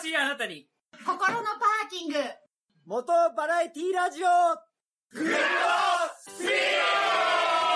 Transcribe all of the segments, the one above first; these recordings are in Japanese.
しいあなたに。心のパーキング。元バラエティラジオグッドスピー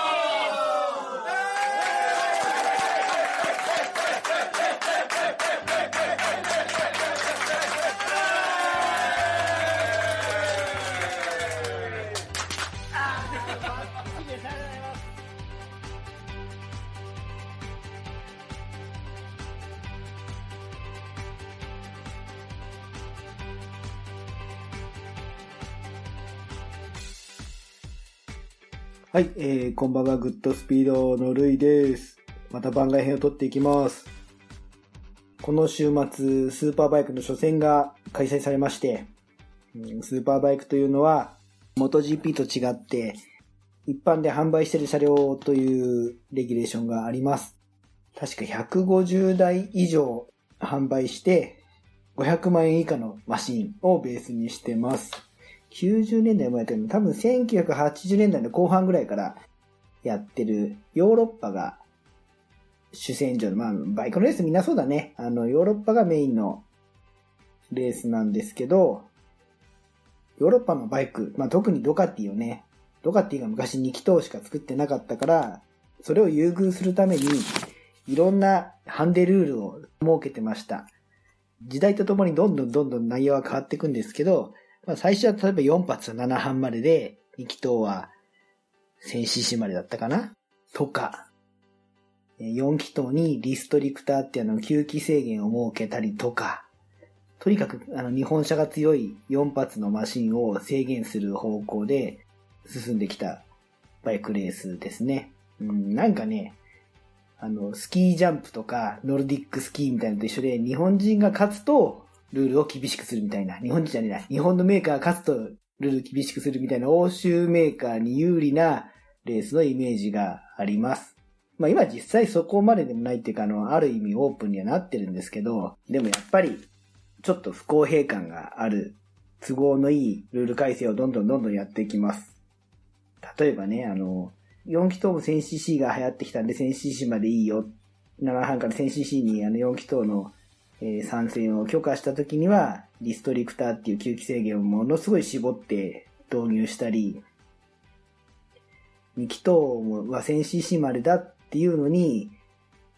はい、えー、こんばんは、グッドスピードのルイです。また番外編を撮っていきます。この週末、スーパーバイクの初戦が開催されまして、うんスーパーバイクというのは、MotoGP と違って、一般で販売している車両というレギュレーションがあります。確か150台以上販売して、500万円以下のマシンをベースにしてます。90年代もやってるの多分1980年代の後半ぐらいからやってるヨーロッパが主戦場の、まあ、バイクのレースみんなそうだね。あの、ヨーロッパがメインのレースなんですけど、ヨーロッパのバイク、まあ、特にドカティをね、ドカティが昔2気筒しか作ってなかったから、それを優遇するために、いろんなハンデルールを設けてました。時代とともにどんどんどんどん内容は変わっていくんですけど、まあ、最初は例えば4発7半までで、2気筒は 1000cc までだったかな？とか、4気筒にリストリクターっていうの吸気制限を設けたりとか、とにかくあの日本車が強い4発のマシンを制限する方向で進んできたバイクレースですね。うん、なんかね、あの、スキージャンプとかノルディックスキーみたいなのと一緒で日本人が勝つとルールを厳しくするみたいな。日本人じゃねえな。日本のメーカーが勝つとルール厳しくするみたいな欧州メーカーに有利なレースのイメージがあります。まあ今実際そこまででもないっていうか、あの、ある意味オープンにはなってるんですけど、でもやっぱりちょっと不公平感がある都合のいいルール改正をどんどんどんどんやっていきます。例えばね、あの、4気筒も 1000cc が流行ってきたんで 1000cc までいいよ。7半から 1000cc にあの4気筒のえー参戦を許可した時には、リストリクターっていう吸気制限をものすごい絞って導入したり、2気筒は 1000cc までだっていうのに、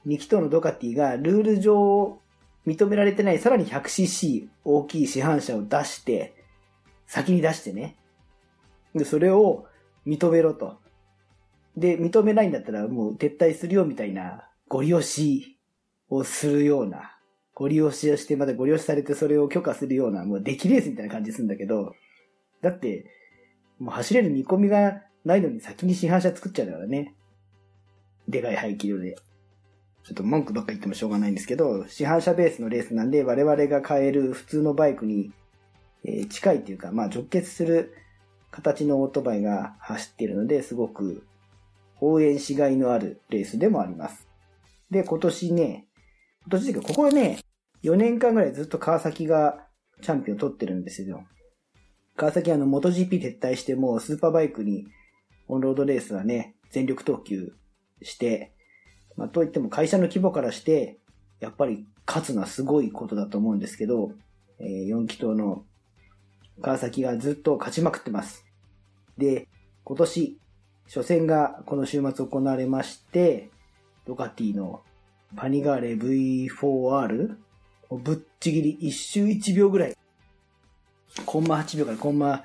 2気筒のドカティがルール上認められてないさらに 100cc 大きい市販車を出して、先に出してね。で、それを認めろと。で、認めないんだったらもう撤退するよみたいな、ご利用しをするような、ご利用しをして、またご利用しされてそれを許可するような、もう出来レースみたいな感じするんだけど、だって、もう走れる見込みがないのに先に市販車作っちゃうからね。でかい排気量で。ちょっと文句ばっか言ってもしょうがないんですけど、市販車ベースのレースなんで、我々が買える普通のバイクに、え近いっていうか、まあ直結する形のオートバイが走っているので、すごく応援しがいのあるレースでもあります。で、今年ね、今年ですけど、ここはね、4年間ぐらいずっと川崎がチャンピオン取ってるんですよ。川崎あの、元 GP 撤退してもスーパーバイクにオンロードレースはね、全力投球して、まあ、といっても会社の規模からして、やっぱり勝つのはすごいことだと思うんですけど、えー4気筒の川崎がずっと勝ちまくってます。で、今年、初戦がこの週末行われまして、ドカティのパニガーレ V4R ぶっちぎり一周1秒ぐらい。コンマ8秒からコンマ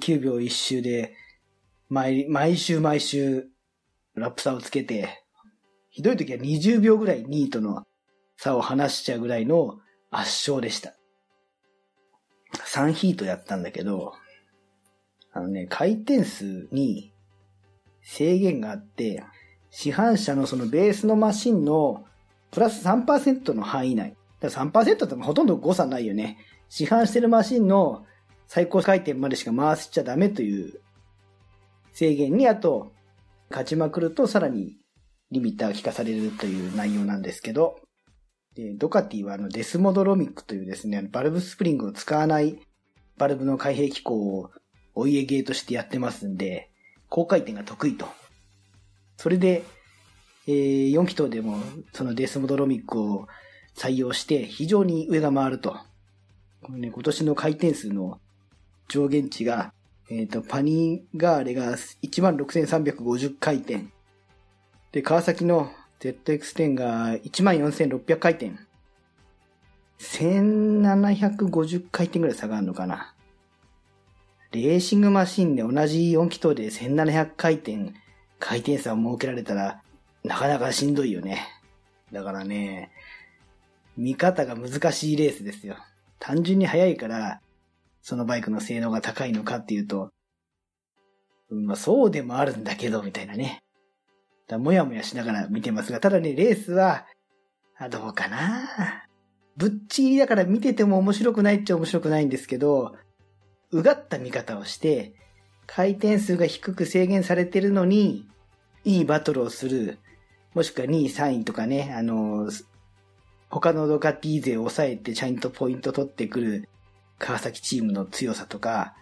9秒一周で、毎、毎週毎週ラップ差をつけて、ひどい時は20秒ぐらい2位との差を離しちゃうぐらいの圧勝でした。3ヒートやったんだけど、あのね、回転数に制限があって、市販車のそのベースのマシンのプラス3%の範囲内。だから3%ってほとんど誤差ないよね。市販してるマシンの最高回転までしか回しちゃダメという制限に、あと、勝ちまくるとさらにリミッターが効かされるという内容なんですけど、でドカティはあのデスモドロミックというですね、バルブスプリングを使わないバルブの開閉機構をお家芸としてやってますんで、高回転が得意と。それで、えー4気筒でもそのデスモドロミックを採用して非常に上が回るとこのね、今年の回転数の上限値が、えっ、ー、と、パニーガーレが16,350回転。で、川崎の ZX10 が14,600回転。1750回転ぐらい差がるのかな。レーシングマシンで同じ4気筒で1700回転、回転差を設けられたら、なかなかしんどいよね。だからね、見方が難しいレースですよ。単純に速いから、そのバイクの性能が高いのかっていうと、まあそうでもあるんだけど、みたいなね。だもやもやしながら見てますが、ただね、レースは、あどうかなぶっちぎりだから見てても面白くないっちゃ面白くないんですけど、うがった見方をして、回転数が低く制限されてるのに、いいバトルをする、もしくは2位、3位とかね、あの、他のドカティ勢を抑えてちゃんとポイント取ってくる川崎チームの強さとか、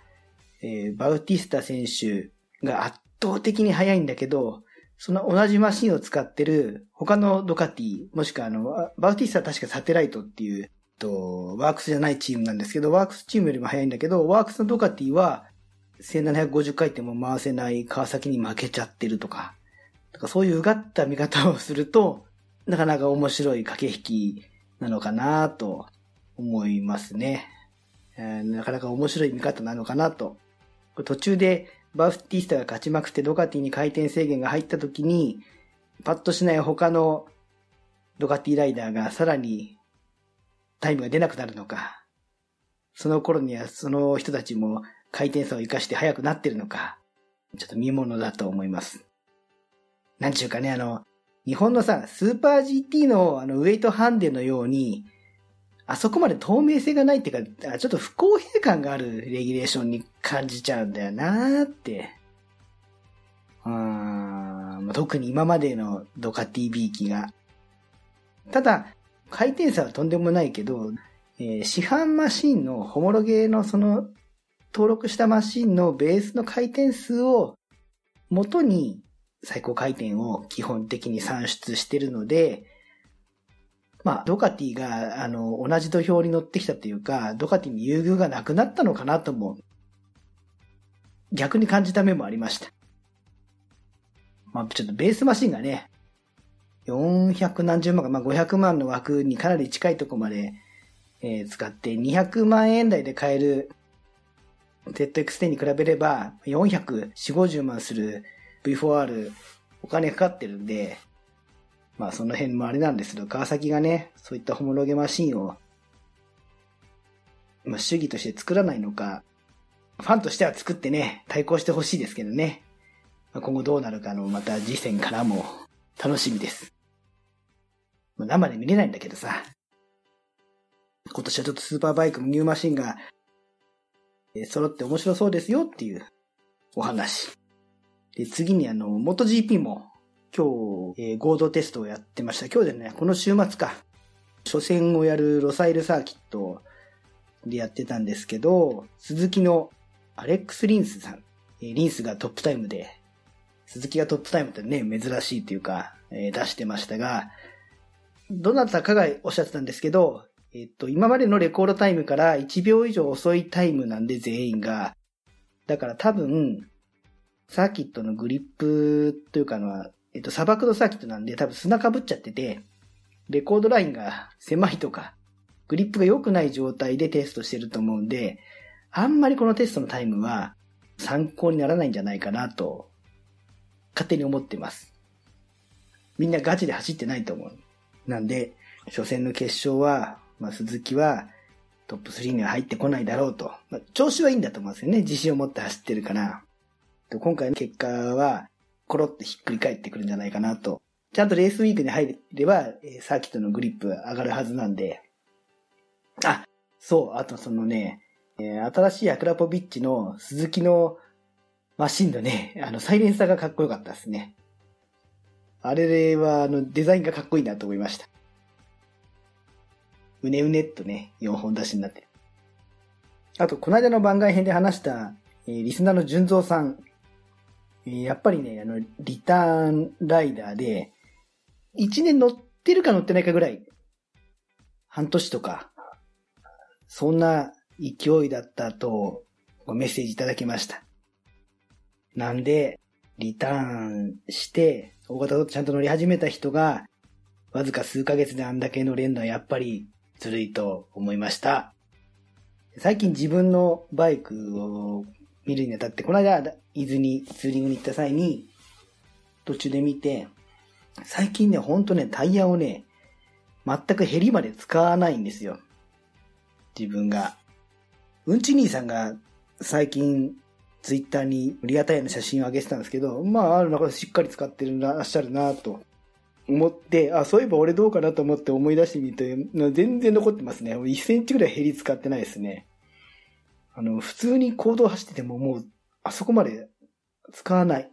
えー、バウティスタ選手が圧倒的に速いんだけど、その同じマシンを使ってる他のドカティ、もしくはあの、バウティスタは確かサテライトっていう、と、ワークスじゃないチームなんですけど、ワークスチームよりも速いんだけど、ワークスのドカティは1750回転も回せない川崎に負けちゃってるとか、かそういううがった見方をすると、なかなか面白い駆け引きなのかなと思いますね。えー、なかなか面白い見方なのかなと。途中でバウティスタが勝ちまくってドカティに回転制限が入った時に、パッとしない他のドカティライダーがさらにタイムが出なくなるのか、その頃にはその人たちも回転差を活かして速くなってるのか、ちょっと見ものだと思います。なんちゅうかね、あの、日本のさ、スーパー GT のあのウェイトハンデのように、あそこまで透明性がないっていうか、ちょっと不公平感があるレギュレーションに感じちゃうんだよなーって。うん、特に今までのドカティビー機が。ただ、回転差はとんでもないけど、えー、市販マシンのホモロゲーのその登録したマシンのベースの回転数を元に最高回転を基本的に算出してるので、まあ、ドカティが、あの、同じ土俵に乗ってきたというか、ドカティに優遇がなくなったのかなとも、逆に感じた面もありました。まあ、ちょっとベースマシンがね、400何十万か、まあ、500万の枠にかなり近いとこまで、えー、使って200万円台で買える ZX10 に比べれば400、4、50万する V4R お金かかってるんで、まあその辺もあれなんですけど、川崎がね、そういったホモロゲマシンを、まあ主義として作らないのか、ファンとしては作ってね、対抗してほしいですけどね。まあ、今後どうなるかのまた次戦からも楽しみです。まあ、生で見れないんだけどさ。今年はちょっとスーパーバイクもニューマシンが、え揃って面白そうですよっていうお話。で、次にあの、元 GP も今日、えー、合同テストをやってました。今日でね、この週末か。初戦をやるロサイルサーキットでやってたんですけど、鈴木のアレックス・リンスさん。えー、リンスがトップタイムで、鈴木がトップタイムってね、珍しいっていうか、えー、出してましたが、どなたかがおっしゃってたんですけど、えっと、今までのレコードタイムから1秒以上遅いタイムなんで全員が。だから多分、サーキットのグリップというかのは、えっと、砂漠のサーキットなんで多分砂かぶっちゃってて、レコードラインが狭いとか、グリップが良くない状態でテストしてると思うんで、あんまりこのテストのタイムは参考にならないんじゃないかなと、勝手に思ってます。みんなガチで走ってないと思う。なんで、初戦の決勝は、まあ、鈴木はトップ3には入ってこないだろうと。まあ、調子はいいんだと思うんですよね。自信を持って走ってるから。今回の結果は、コロってひっくり返ってくるんじゃないかなと。ちゃんとレースウィークに入れば、サーキットのグリップ上がるはずなんで。あ、そう、あとそのね、新しいアクラポビッチの鈴木のマシンのね、あの、サイレンサーがかっこよかったですね。あれは、あの、デザインがかっこいいなと思いました。うねうねっとね、4本出しになって。あと、この間の番外編で話した、えー、リスナーの純蔵さんやっぱりね、あの、リターンライダーで、1年乗ってるか乗ってないかぐらい、半年とか、そんな勢いだったとメッセージいただきました。なんで、リターンして、大型とちゃんと乗り始めた人が、わずか数ヶ月であんだけ乗れるのはやっぱりずるいと思いました。最近自分のバイクを見るにあたって、この間、伊豆にツーリングに行った際に、途中で見て、最近ね、ほんとね、タイヤをね、全くヘリまで使わないんですよ。自分が。うんち兄さんが最近ツイッターにリアタイヤの写真を上げてたんですけど、まあ、ある中でしっかり使ってるらっしゃるなと思って、あ、そういえば俺どうかなと思って思い出してみて、全然残ってますね。1センチぐらいヘリ使ってないですね。あの、普通に行動走っててももう、あそこまで使わない。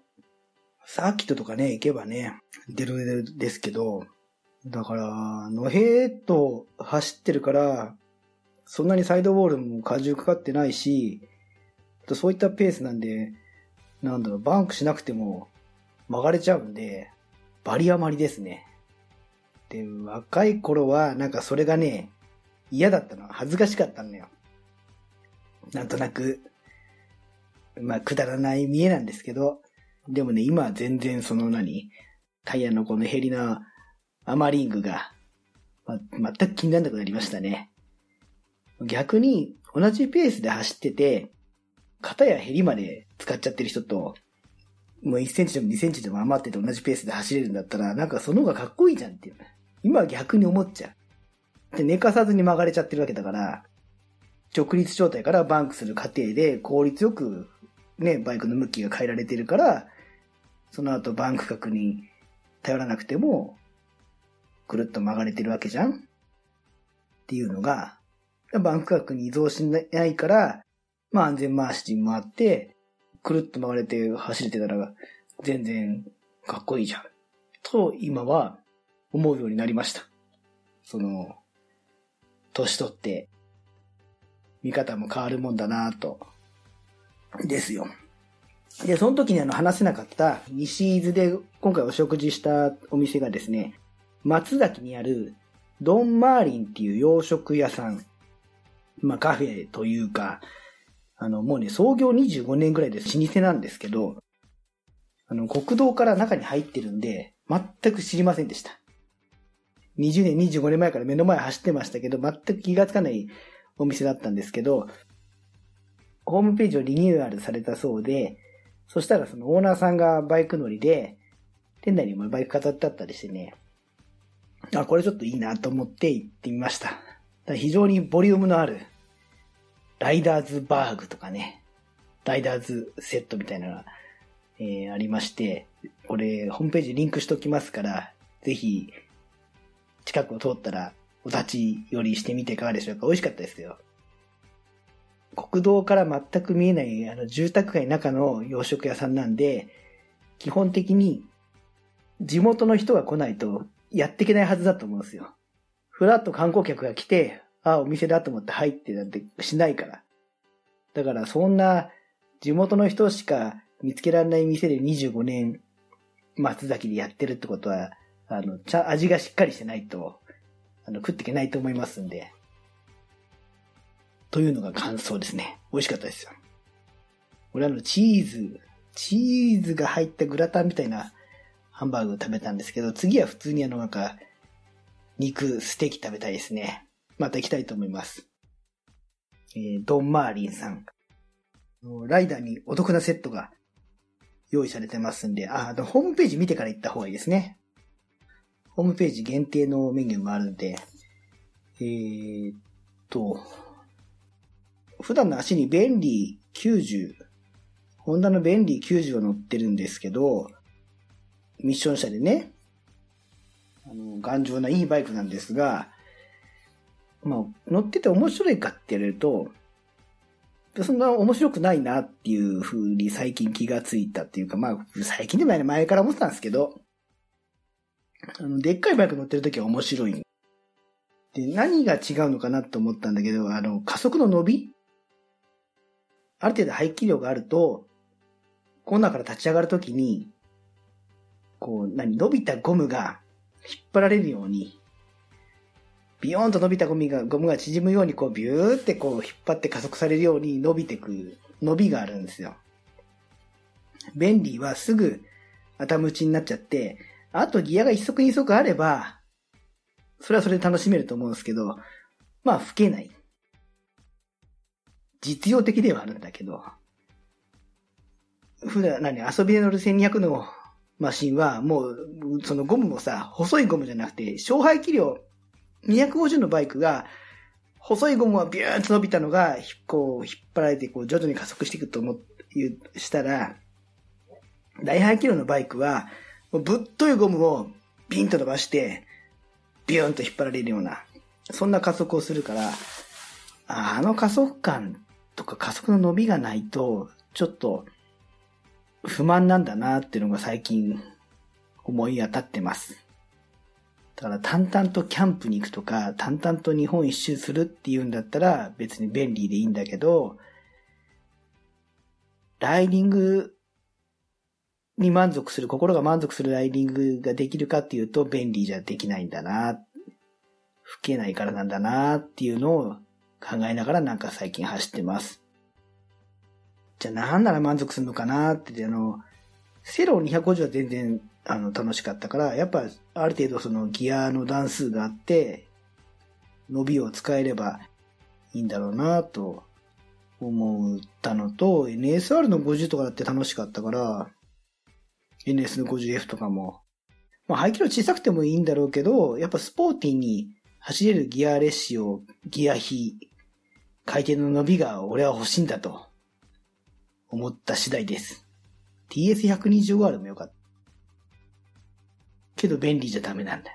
サーキットとかね、行けばね、出るですけど、だから、野平と走ってるから、そんなにサイドボールも荷重かかってないし、そういったペースなんで、なんだろう、バンクしなくても曲がれちゃうんで、バリ余りですね。で、若い頃は、なんかそれがね、嫌だったの。恥ずかしかったのよ。なんとなく、まあ、くだらない見えなんですけど、でもね、今は全然その何タイヤのこのヘリなアマリングが、ま、全く気にならなくなりましたね。逆に、同じペースで走ってて、肩やヘリまで使っちゃってる人と、もう1センチでも2センチでも余ってて同じペースで走れるんだったら、なんかその方がかっこいいじゃんっていう。今は逆に思っちゃう。で、寝かさずに曲がれちゃってるわけだから、直立状態からバンクする過程で効率よくね、バイクの向きが変えられてるから、その後バンク角に頼らなくても、くるっと曲がれてるわけじゃん？っていうのが、バンク角に依存しないから、まあ安全回しに回って、くるっと曲がれて走れてたら、全然かっこいいじゃん。と、今は思うようになりました。その、年取って、見方も変わるもんだなと。ですよ。で、その時にあの話せなかった西伊豆で今回お食事したお店がですね、松崎にあるドン・マーリンっていう洋食屋さん。まあカフェというか、あのもうね、創業25年ぐらいで老舗なんですけど、あの国道から中に入ってるんで、全く知りませんでした。20年、25年前から目の前走ってましたけど、全く気がつかないお店だったんですけど、ホームページをリニューアルされたそうで、そしたらそのオーナーさんがバイク乗りで、店内にもバイク飾ってあったりしてね、あ、これちょっといいなと思って行ってみました。非常にボリュームのある、ライダーズバーグとかね、ライダーズセットみたいなのが、えー、ありまして、これ、ホームページリンクしときますから、ぜひ、近くを通ったら、お立ち寄りしてみていかがでしょうか？美味しかったですよ。国道から全く見えないあの住宅街の中の洋食屋さんなんで、基本的に地元の人が来ないとやっていけないはずだと思うんですよ。ふらっと観光客が来て、ああ、お店だと思って入ってなんてしないから。だからそんな地元の人しか見つけられない店で25年松崎でやってるってことは、あの、ちゃ、味がしっかりしてないと、あの、食っていけないと思いますんで。というのが感想ですね。美味しかったですよ。俺あの、チーズ、チーズが入ったグラタンみたいなハンバーグを食べたんですけど、次は普通にあの、なんか、肉、ステーキ食べたいですね。また行きたいと思います。えー、ドン・マーリンさん。ライダーにお得なセットが用意されてますんで、あ、ホームページ見てから行った方がいいですね。ホームページ限定のメニューもあるんで、えー、っと、普段の足に便利90、ホンダの便利90を乗ってるんですけど、ミッション車でね、あの、頑丈ないいバイクなんですが、まあ、乗ってて面白いかって言われると、そんな面白くないなっていう風に最近気がついたっていうか、まあ、最近でもない前から思ってたんですけど、あの、でっかいバイク乗ってる時は面白い。で、何が違うのかなと思ったんだけど、あの、加速の伸び？ある程度排気量があると、コーナーから立ち上がるときに、こう、何、伸びたゴムが引っ張られるように、ビヨーンと伸びたゴミが、ゴムが縮むようにこうビューってこう引っ張って加速されるように伸びてく、伸びがあるんですよ。便利はすぐ頭打ちになっちゃって、あとギアが一足二足あれば、それはそれで楽しめると思うんですけど、まあ吹けない。実用的ではあるんだけど、普段何、遊びで乗る1200のマシンは、もう、そのゴムもさ、細いゴムじゃなくて、勝敗器量、250のバイクが、細いゴムはビューンと伸びたのが、こう、引っ張られて、こう、徐々に加速していくと思う、したら、大排気量のバイクは、ぶっといゴムをピンと伸ばして、ビューンと引っ張られるような、そんな加速をするから、あの加速感とか加速の伸びがないと、ちょっと、不満なんだなっていうのが最近思い当たってます。だから淡々とキャンプに行くとか、淡々と日本一周するっていうんだったら別に便利でいいんだけど、ライディングに満足する、心が満足するライディングができるかっていうと便利じゃできないんだな。吹けないからなんだなっていうのを考えながらなんか最近走ってます。じゃあ何なら満足するのかなって、あの、セロ250は全然、あの、楽しかったから、やっぱ、ある程度そのギアの段数があって、伸びを使えればいいんだろうなと思ったのと、NSR の50とかだって楽しかったから、NS50F とかも、まあ排気量小さくてもいいんだろうけど、やっぱスポーティーに走れるギアレシオ、ギア比、回転の伸びが俺は欲しいんだと思った次第です。TS120R もよかった。けど便利じゃダメなんだ。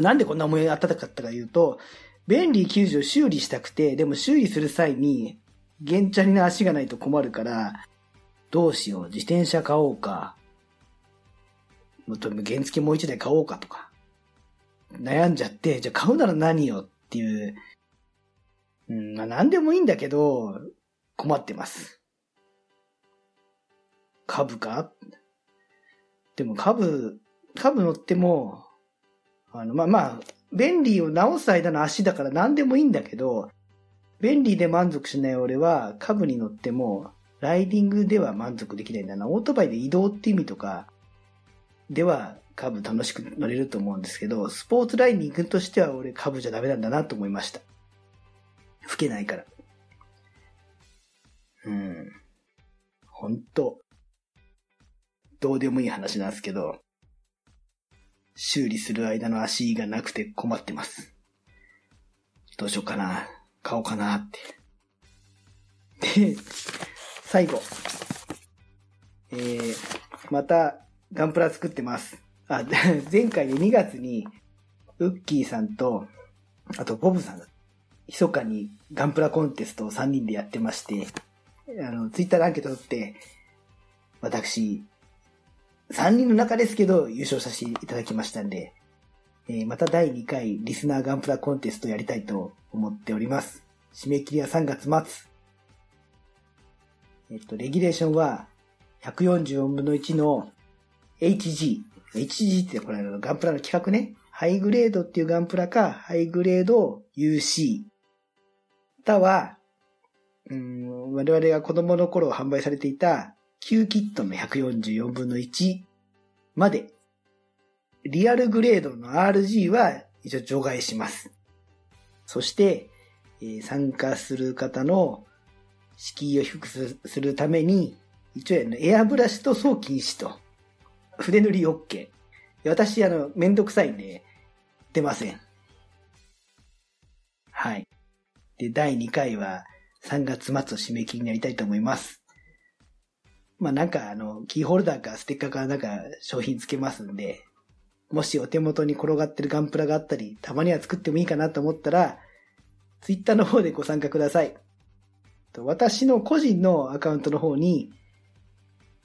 なんでこんな思い当たかったか言うと、便利90を修理したくて、でも修理する際に、原チャリな足がないと困るから、どうしよう、自転車買おうか、もっと原付もう一台買おうかとか、悩んじゃって、じゃあ買うなら何よっていう、うん、まあ何でもいいんだけど、困ってます。株か？でも株、株乗っても、あの、まあ、まあ、便利を直す間の足だから何でもいいんだけど、便利で満足しない俺は株に乗っても、ライディングでは満足できないんだな。オートバイで移動って意味とか、では株楽しく乗れると思うんですけど、スポーツライディングとしては俺株じゃダメなんだなと思いました。吹けないから。うん。ほんと、どうでもいい話なんですけど、修理する間の足がなくて困ってます。どうしようかな。買おうかなって。で、最後。えー、また、ガンプラ作ってます。あ、前回で2月に、ウッキーさんと、あとボブさん、密かにガンプラコンテストを3人でやってまして、あの、ツイッターでアンケート取って、私、3人の中ですけど、優勝させていただきましたんで、えー、また第2回リスナーガンプラコンテストやりたいと思っております。締め切りは3月末。えっと、レギュレーションは、144分の1の HG。HG ってこれガンプラの規格ね。ハイグレードっていうガンプラか、ハイグレード UC。または、うん、我々が子供の頃販売されていた旧キットの144分の1まで、リアルグレードの RG は一応除外します。そして、えー、参加する方の敷居を低くするために、一応エアブラシと送禁止と、筆塗り OK。私、あの、めんどくさいんで、出ません。はい。で、第2回は3月末を締め切りになりたいと思います。まあなんかあの、キーホルダーかステッカーかなんか商品つけますんで、もしお手元に転がってるガンプラがあったり、たまには作ってもいいかなと思ったら、ツイッターの方でご参加ください。私の個人のアカウントの方に、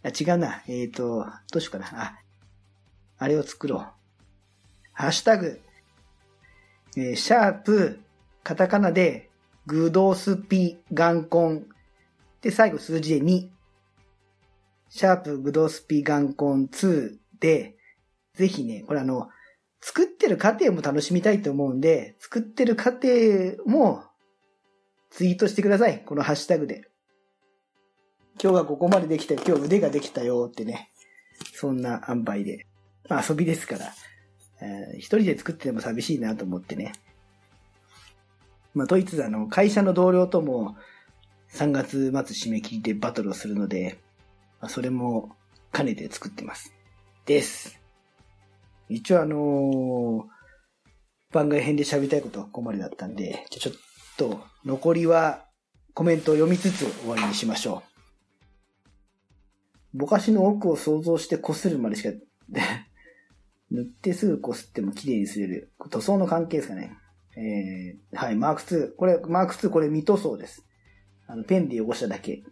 あ、違うな。えっ、ー、と、どうしようかな。あ、あれを作ろう。ハッシュタグ、えー、シャープ、カタカナで、グドスピガンコン。で、最後数字で2。シャープグドスピガンコン2で、ぜひね、これあの、作ってる過程も楽しみたいと思うんで、作ってる過程もツイートしてください。このハッシュタグで。今日はここまでできたよ。今日腕ができたよってね。そんな塩梅で。まあ遊びですから。えー、一人で作ってても寂しいなと思ってね。まあ、ドイツあの、会社の同僚とも3月末締め切りでバトルをするので、まあ、それも兼ねて作ってます。です。一応あのー、番外編で喋りたいことはここまでだったんで、じゃちょっとと残りはコメントを読みつつ終わりにしましょう。ぼかしの奥を想像して擦るまでしか 塗ってすぐ擦っても綺麗にすれる。塗装の関係ですかね。えー、はい、マーク2。これ、マーク2これ未塗装です。あの、ペンで汚しただけ。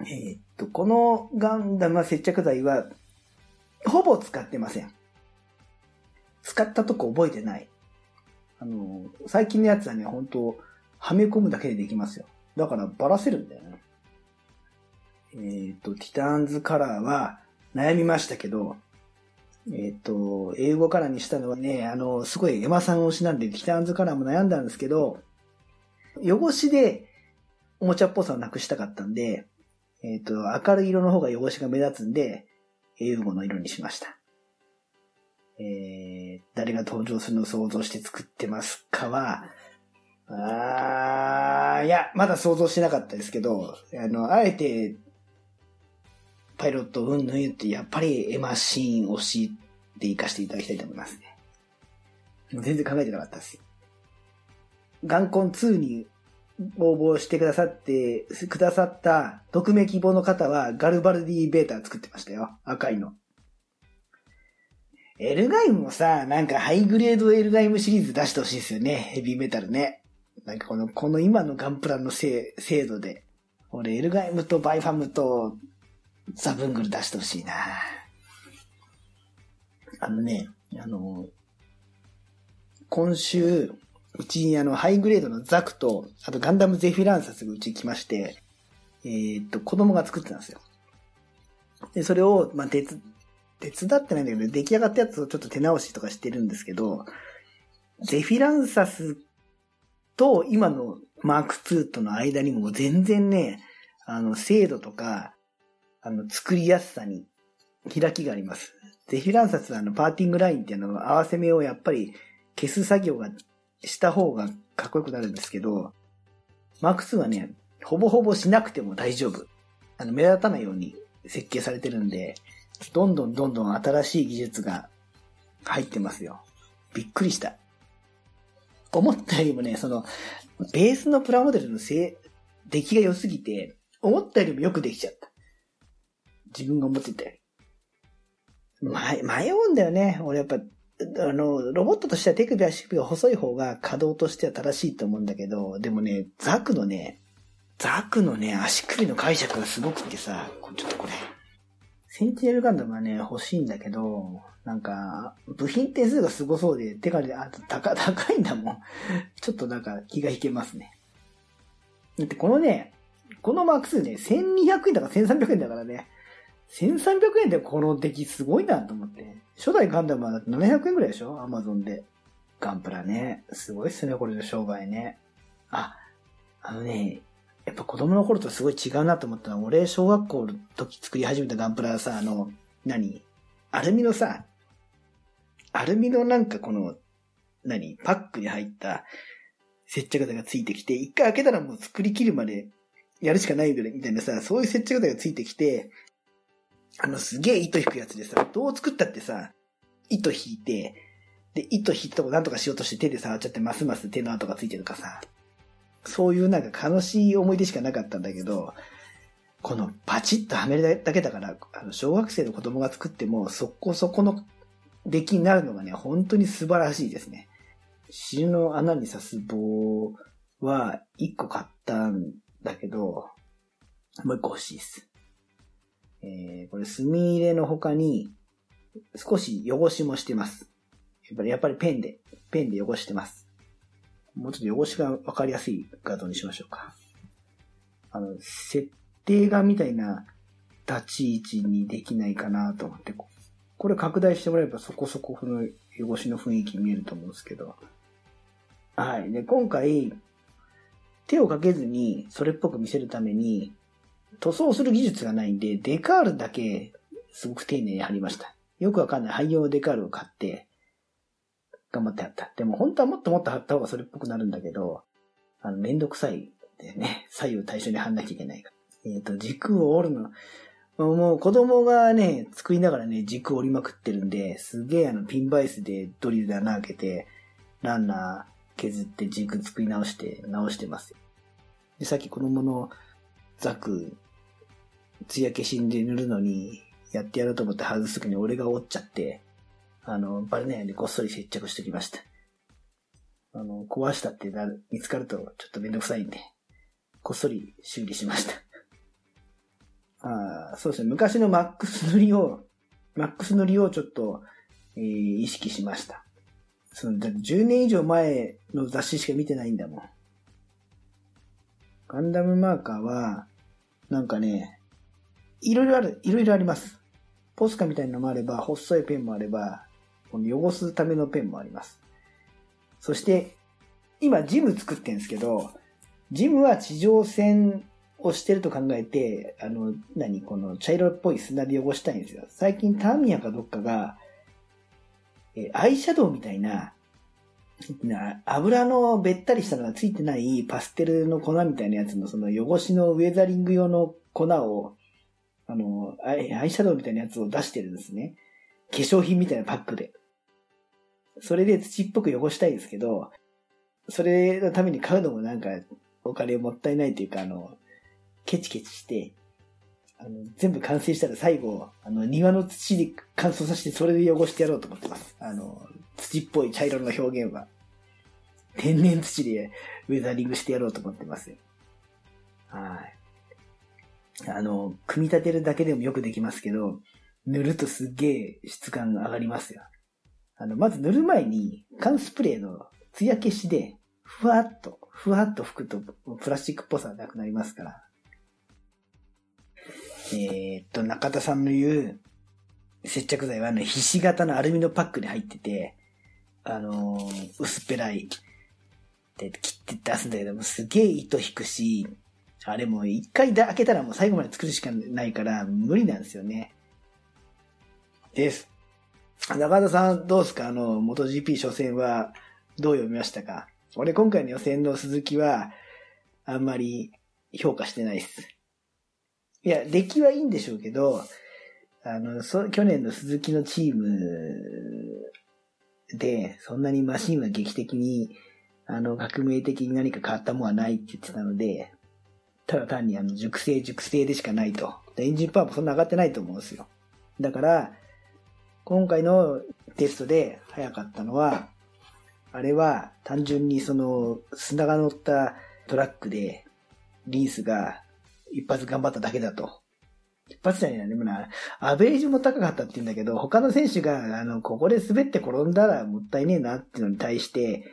えー、っと、このガンダムは接着剤は、ほぼ使ってません。使ったとこ覚えてない。あの、最近のやつはね、本当はめ込むだけでできますよ。だからばらせるんだよね。えー、っと、ティターンズカラーは悩みましたけど、えっ、と、英語からにしたのはね、あの、すごいエマさん推しなんで、キターンズカラーも悩んだんですけど、汚しでおもちゃっぽさをなくしたかったんで、えっ、と、明るい色の方が汚しが目立つんで、英語の色にしました。えー、誰が登場するのを想像して作ってますかは、あー、いや、まだ想像してなかったですけど、あの、あえてパイロットうんぬん言って、やっぱり Mマシーン推しで活かしていただきたいと思いますね。全然考えてなかったです。ガンコン2に応募してくださって、くださった匿名希望の方はガルバルディベータ作ってましたよ。赤いの。エルガイムもさ、なんかハイグレードエルガイムシリーズ出してほしいですよね。ヘビーメタルね。なんかこの、この今のガンプラのせ精度で。俺、エルガイムとバイファムとザブングル出してほしいなあのね、あの、今週、うちにあの、ハイグレードのザクと、あとガンダムゼフィランサスがうちに来まして、えー、っと、子供が作ってたんですよ。で、それを、まあ、手つ、手伝ってないんだけど、出来上がったやつをちょっと手直しとかしてるんですけど、ゼフィランサスと今のマーク2との間にも全然ね、あの、精度とか、あの、作りやすさに開きがあります。ゼフィランサスはあの、パーティングラインっていうのは合わせ目をやっぱり消す作業がした方がかっこよくなるんですけど、マーク2はね、ほぼほぼしなくても大丈夫。あの、目立たないように設計されてるんで、どんどんどんどん新しい技術が入ってますよ。びっくりした。思ったよりもね、その、ベースのプラモデルのせい、出来が良すぎて、思ったよりもよくできちゃった。自分が思ってて。迷、迷うんだよね。俺やっぱ、あの、ロボットとしては手首足首が細い方が稼働としては正しいと思うんだけど、でもね、ザクのね、ザクのね、足首の解釈がすごくってさ、ちょっとこれ。センチネルガンダムはね、欲しいんだけど、なんか、部品点数がすごそうで、手が、あと、高、高いんだもん。ちょっとなんか気が引けますね。だってこのね、このマーク2ね、1200円だから1300円だからね。1300円でこの出来すごいなと思って。初代ガンダムは700円ぐらいでしょ？アマゾンで。ガンプラね。すごいっすね、これの商売ね。あ、あのね、やっぱ子供の頃とすごい違うなと思ったのは、俺、小学校の時作り始めたガンプラはさ、あの、何？アルミのさ、アルミのなんかこの、何？パックに入った接着剤がついてきて、一回開けたらもう作り切るまでやるしかないぐらいみたいなさ、そういう接着剤がついてきて、あの、すげえ糸引くやつでさ、どう作ったってさ、糸引いて、で、糸引いたとこなんとかしようとして手で触っちゃってますます手の跡がついてるかさ、そういうなんか悲しい思い出しかなかったんだけど、このパチッとはめるだけだから、あの、小学生の子供が作っても、そこそこの出来になるのがね、本当に素晴らしいですね。汁の穴に刺す棒は1個買ったんだけど、もう1個欲しいです。えー、これ墨入れの他に少し汚しもしてます。やっぱり、やっぱりペンで、ペンで汚してます。もうちょっと汚しがわかりやすい画像にしましょうか。あの、設定画みたいな立ち位置にできないかなと思って、これ拡大してもらえばそこそここの汚しの雰囲気見えると思うんですけど。はい。で、今回、手をかけずにそれっぽく見せるために、塗装する技術がないんで、デカールだけすごく丁寧に貼りました。よくわかんない廃用デカールを買って、頑張って貼った。でも本当はもっともっと貼った方がそれっぽくなるんだけど、あの、めんどくさいでね、左右対称に貼んなきゃいけないから。えっ、ー、と、軸を折るの、もう子供がね、作りながらね、軸折りまくってるんで、すげえあの、ピンバイスでドリルで穴開けて、ランナー削って軸作り直して、直してます。で、さっき子供のザク、艶消しんで塗るのに、やってやろうと思って外すときに俺が折っちゃって、あの、バレないようにこっそり接着しておきました。あの、壊したってなる、見つかるとちょっとめんどくさいんで、こっそり修理しました。あそうですね。昔のマックス塗りを、マックス塗りをちょっと、えー、意識しました。その、だ10年以上前の雑誌しか見てないんだもん。ガンダムマーカーは、なんかね、いろいろある、いろいろあります。ポスカみたいなのもあれば、細いペンもあれば、この汚すためのペンもあります。そして、今ジム作ってるんですけど、ジムは地上戦をしてると考えて、あの、何この茶色っぽい砂で汚したいんですよ。最近ターミヤかどっかが、えアイシャドウみたいな、な油のべったりしたのがついてないパステルの粉みたいなやつのその汚しのウェザリング用の粉を、あの、アイシャドウみたいなやつを出してるんですね。化粧品みたいなパックで。それで土っぽく汚したいですけど、それのために買うのもなんかお金もったいないというか、あの、ケチケチして、あの、全部完成したら最後、あの、庭の土で乾燥させてそれで汚してやろうと思ってます。あの、土っぽい茶色の表現は。天然土でウェザリングしてやろうと思ってます。はい。あの、組み立てるだけでもよくできますけど、塗るとすっげえ質感が上がりますよ。あの、まず塗る前に、缶スプレーの艶消しで、ふわっと、ふわっと吹くと、プラスチックっぽさがなくなりますから。えー、っと、中田さんの言う、接着剤はあの、ひし形のアルミのパックに入ってて、あのー、薄っぺらい、で、切って出すんだけども、すげえ糸引くし、あれも一回開けたらもう最後まで作るしかないから、無理なんですよね。です。中田さんどうですか？あの、元 GP 初戦はどう読みましたか？俺今回の予選の鈴木は、あんまり評価してないっす。いや、出来はいいんでしょうけど、あの、そ、去年の鈴木のチームで、そんなにマシンは劇的に、あの、革命的に何か変わったものはないって言ってたので、ただ単にあの、熟成熟成でしかないと。エンジンパワーもそんな上がってないと思うんですよ。だから、今回のテストで早かったのは、あれは単純にその砂が乗ったトラックでリンスが一発頑張っただけだと。一発じゃねえな、でもな、アベージも高かったって言うんだけど、他の選手が、あの、ここで滑って転んだらもったいねえなっていうのに対して、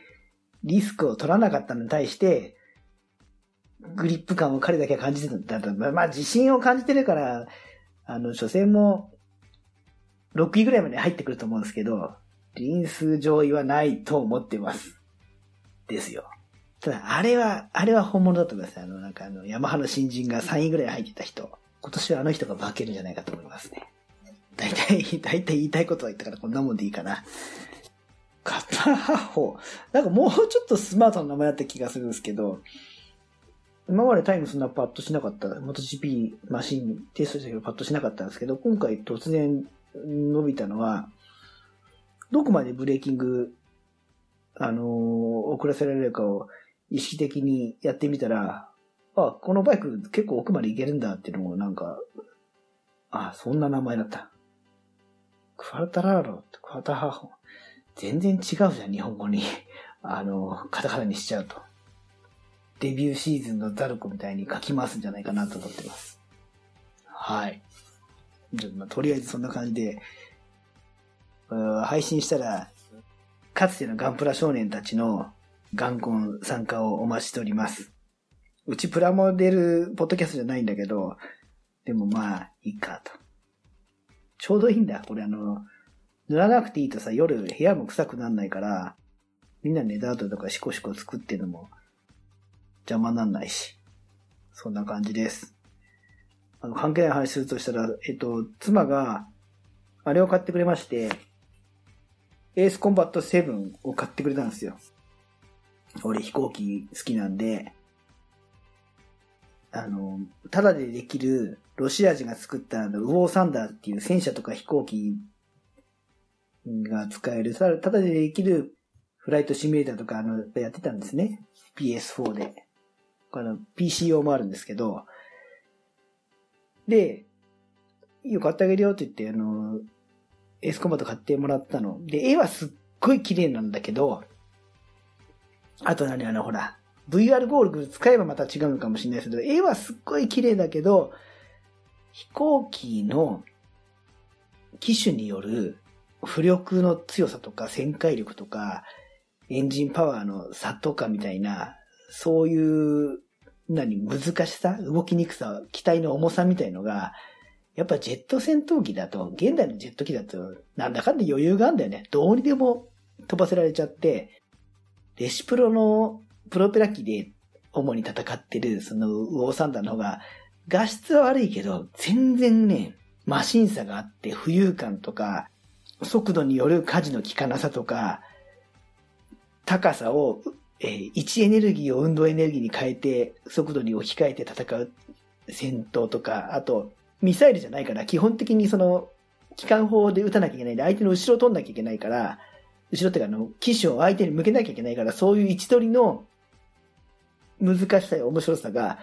リスクを取らなかったのに対して、グリップ感を彼だけは感じてたんだ。まあ、自信を感じてるから、あの、初戦も、6位ぐらいまで入ってくると思うんですけど、リンス上位はないと思ってます。ですよ。ただ、あれは、あれは本物だと思います。あの、なんかあの、ヤマハの新人が3位ぐらい入ってた人。今年はあの人が化けるんじゃないかと思いますね。大体、大体言いたいことは言ったからこんなもんでいいかな。片方。なんかもうちょっとスマートな名前だった気がするんですけど、今までタイムそんなパッとしなかった、MotoGP マシンテストしたけどパッとしなかったんですけど、今回突然伸びたのは、どこまでブレーキング、あのー、遅らせられるかを意識的にやってみたら、あ、このバイク結構奥まで行けるんだっていうのもなんか、あ、そんな名前だった。クワタラーロってクワタハホ。全然違うじゃん、日本語に。あの、カタカナにしちゃうと。デビューシーズンのザルコみたいに書き回すんじゃないかなと思ってます。はい。まあ、とりあえずそんな感じで、配信したら、かつてのガンプラ少年たちのガンコン参加をお待ちしております。うちプラモデルポッドキャストじゃないんだけど、でもまあ、いいかと。ちょうどいいんだ。これあの、塗らなくていいとさ、夜部屋も臭くなんないから、みんな寝た後とかシコシコ作ってるのも邪魔なんないし。そんな感じです。あの、関係ない話するとしたら、えっと、妻が、あれを買ってくれまして、エースコンバット7を買ってくれたんですよ。俺飛行機好きなんで、あの、ただでできるロシア人が作ったあのウォーサンダーっていう戦車とか飛行機が使える、ただでできるフライトシミュレーターとかあのやってたんですね。PS4 で。あの PC 用もあるんですけど、で、いいよ買ってあげるよって言って、あの、エスコンバット買ってもらったの。で、絵はすっごい綺麗なんだけど、あと何あの、ほら、VR ゴール使えばまた違うのかもしれないですけど、絵はすっごい綺麗だけど、飛行機の機種による浮力の強さとか旋回力とか、エンジンパワーの差とかみたいな、そういう、何、難しさ動きにくさ機体の重さみたいのが、やっぱジェット戦闘機だと、現代のジェット機だと、なんだかんだ余裕があるんだよね。どうにでも飛ばせられちゃって、レシプロのプロペラ機で主に戦ってる、そのウォーサンダーの方が、画質は悪いけど、全然ね、マシン差があって、浮遊感とか、速度による舵の効かなさとか、高さを、えー位置エネルギーを運動エネルギーに変えて、速度に置き換えて戦う戦闘とか、あと、ミサイルじゃないから、基本的にその、機関砲で撃たなきゃいけないんで、相手の後ろを取んなきゃいけないから、後ろっていうか、あの、機種を相手に向けなきゃいけないから、そういう位置取りの難しさや面白さが、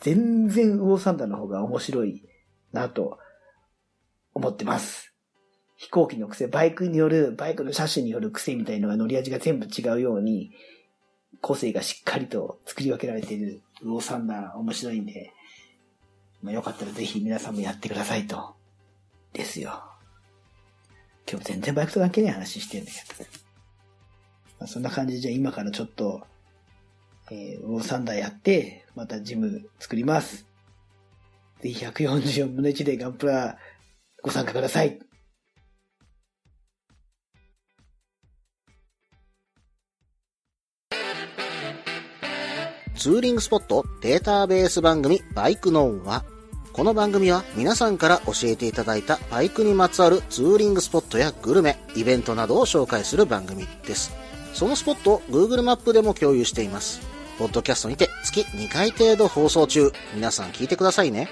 全然ウォーサンダーの方が面白いなと思ってます。飛行機の癖、バイクによる、バイクの車種による癖みたいのが乗り味が全部違うように、個性がしっかりと作り分けられているウォーサンダー面白いんで、まあ、よかったらぜひ皆さんもやってくださいと。ですよ。今日全然バイクと関係ない話してるんだけど。まあ、そんな感じでじゃあ今からちょっと、えー、ウォーサンダーやって、またジム作ります。ぜひ144分の1でガンプラご参加ください。ツーリングスポットデータベース番組バイクノンは、この番組は皆さんから教えていただいたバイクにまつわるツーリングスポットやグルメ、イベントなどを紹介する番組です。そのスポットを Google マップでも共有しています。ポッドキャストにて月2回程度放送中。皆さん聞いてくださいね。